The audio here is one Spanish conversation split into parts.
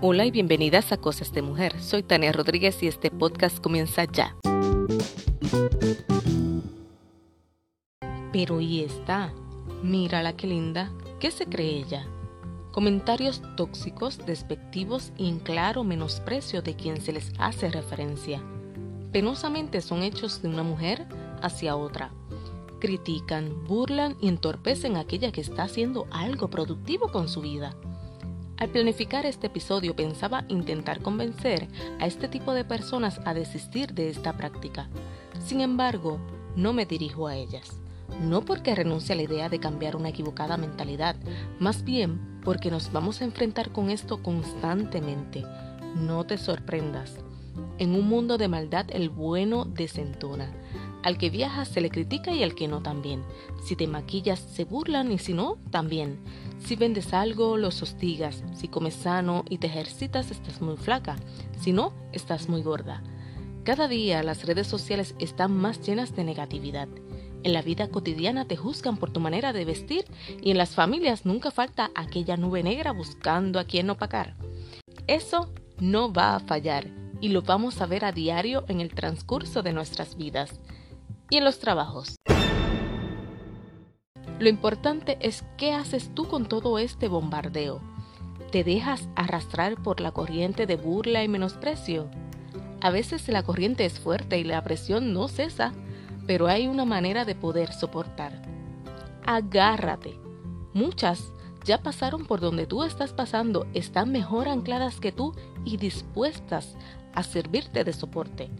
Hola y bienvenidas a Cosas de Mujer. Soy Tania Rodríguez y este podcast comienza ya. Pero y está. Mírala qué linda. ¿Qué se cree ella? Comentarios tóxicos, despectivos y en claro menosprecio de quien se les hace referencia. Penosamente son hechos de una mujer hacia otra. Critican, burlan y entorpecen a aquella que está haciendo algo productivo con su vida. Al planificar este episodio pensaba intentar convencer a este tipo de personas a desistir de esta práctica. Sin embargo, no me dirijo a ellas. No porque renuncie a la idea de cambiar una equivocada mentalidad, más bien porque nos vamos a enfrentar con esto constantemente. No te sorprendas. En un mundo de maldad el bueno desentona. Al que viaja se le critica y al que no también. Si te maquillas se burlan y si no, también. Si vendes algo, los hostigas. Si comes sano y te ejercitas, estás muy flaca. Si no, estás muy gorda. Cada día las redes sociales están más llenas de negatividad. En la vida cotidiana te juzgan por tu manera de vestir y en las familias nunca falta aquella nube negra buscando a quien opacar. Eso no va a fallar y lo vamos a ver a diario en el transcurso de nuestras vidas y en los trabajos. Lo importante es qué haces tú con todo este bombardeo. ¿Te dejas arrastrar por la corriente de burla y menosprecio? A veces la corriente es fuerte y la presión no cesa, pero hay una manera de poder soportar. Agárrate. Muchas ya pasaron por donde tú estás pasando, están mejor ancladas que tú y dispuestas a servirte de soporte.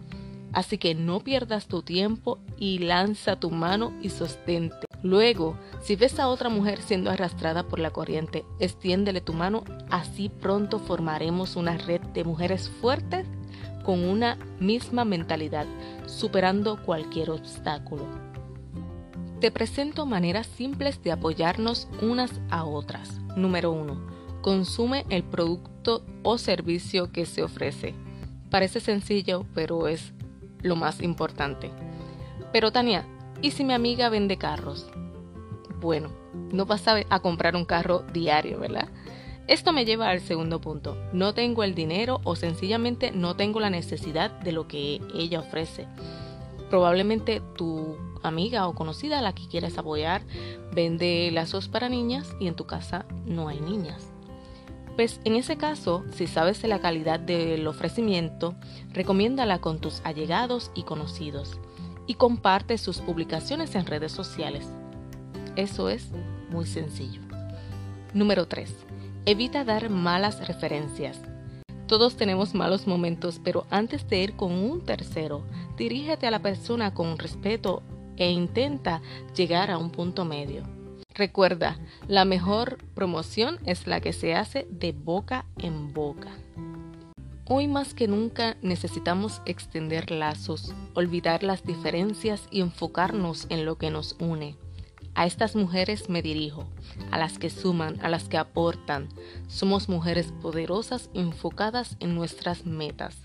Así que no pierdas tu tiempo y lanza tu mano y sostente. Luego, si ves a otra mujer siendo arrastrada por la corriente, extiéndele tu mano, así pronto formaremos una red de mujeres fuertes con una misma mentalidad, superando cualquier obstáculo. Te presento maneras simples de apoyarnos unas a otras. Número 1. Consume el producto o servicio que se ofrece. Parece sencillo, pero es lo más importante. Pero Tania, ¿y si mi amiga vende carros? Bueno, no vas a, comprar un carro diario, ¿verdad? Esto me lleva al segundo punto. No tengo el dinero o sencillamente no tengo la necesidad de lo que ella ofrece. Probablemente tu amiga o conocida a la que quieres apoyar vende lazos para niñas y en tu casa no hay niñas. Pues en ese caso, si sabes de la calidad del ofrecimiento, recomiéndala con tus allegados y conocidos y comparte sus publicaciones en redes sociales. Eso es muy sencillo. Número 3. Evita dar malas referencias. Todos tenemos malos momentos, pero antes de ir con un tercero, dirígete a la persona con respeto e intenta llegar a un punto medio. Recuerda, la mejor promoción es la que se hace de boca en boca. Hoy más que nunca necesitamos extender lazos, olvidar las diferencias y enfocarnos en lo que nos une. A estas mujeres me dirijo, a las que suman, a las que aportan. Somos mujeres poderosas enfocadas en nuestras metas.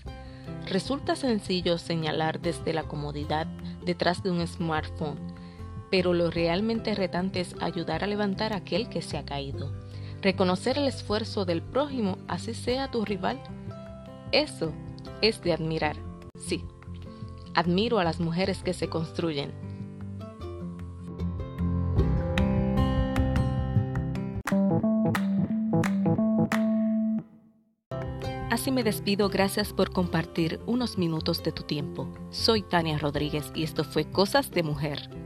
Resulta sencillo señalar desde la comodidad detrás de un smartphone pero lo realmente retante es ayudar a levantar a aquel que se ha caído. Reconocer el esfuerzo del prójimo, así sea tu rival. Eso es de admirar. Sí, admiro a las mujeres que se construyen. Así me despido, gracias por compartir unos minutos de tu tiempo. Soy Tania Rodríguez y esto fue Cosas de Mujer.